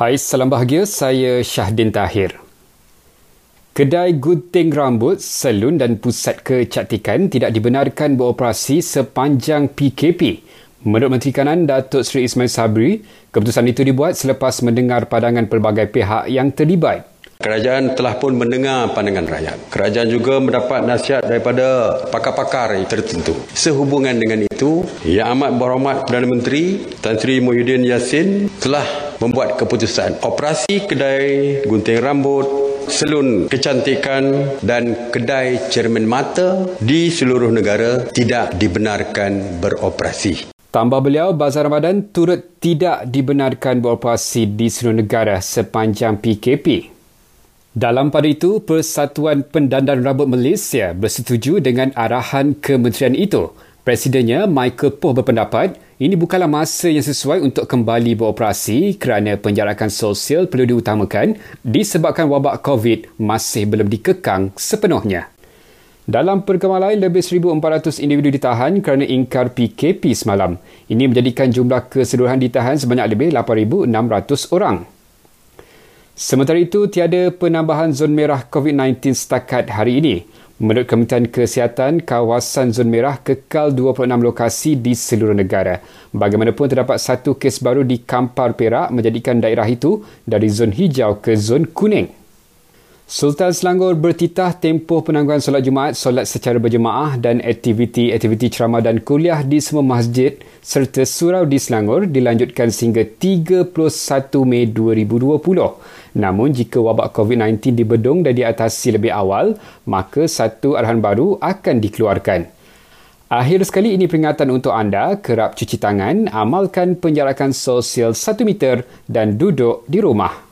Hai, salam bahagia. Saya Syahdin Tahir. Kedai gunting rambut, salon dan pusat kecantikan tidak dibenarkan beroperasi sepanjang PKP. Menurut Menteri Kanan Datuk Seri Ismail Sabri, keputusan itu dibuat selepas mendengar pandangan pelbagai pihak yang terlibat. Kerajaan telah pun mendengar pandangan rakyat. Kerajaan juga mendapat nasihat daripada pakar-pakar tertentu. Sehubungan dengan itu, Yang Amat Berhormat Perdana Menteri Tan Sri Muhyiddin Yassin telah membuat keputusan operasi kedai gunting rambut salon kecantikan dan kedai cermin mata di seluruh negara tidak dibenarkan beroperasi. Tambah beliau, Bazar Ramadan turut tidak dibenarkan beroperasi di seluruh negara sepanjang PKP. Dalam pada itu, Persatuan Pendandan Rambut Malaysia bersetuju dengan arahan kementerian itu. Presidennya, Michael Poh berpendapat ini bukanlah masa yang sesuai untuk kembali beroperasi kerana penjarakan sosial perlu diutamakan disebabkan wabak COVID masih belum dikekang sepenuhnya. Dalam perkembangan lain, lebih 1,400 individu ditahan kerana ingkar PKP semalam. Ini menjadikan jumlah keseluruhan ditahan sebanyak lebih 8,600 orang. Sementara itu, tiada penambahan zon merah COVID-19 setakat hari ini. Menurut Kementerian Kesihatan, kawasan zon merah kekal 26 lokasi di seluruh negara. Bagaimanapun terdapat satu kes baru di Kampar Perak menjadikan daerah itu dari zon hijau ke zon kuning. Sultan Selangor bertitah tempoh penangguhan solat Jumaat, solat secara berjemaah dan aktiviti-aktiviti ceramah dan kuliah di semua masjid serta surau di Selangor dilanjutkan sehingga 31 Mei 2020. Namun jika wabak COVID-19 dibedung dan diatasi lebih awal, maka satu arahan baru akan dikeluarkan. Akhir sekali ini peringatan untuk anda, kerap cuci tangan, amalkan penjarakan sosial 1 meter dan duduk di rumah.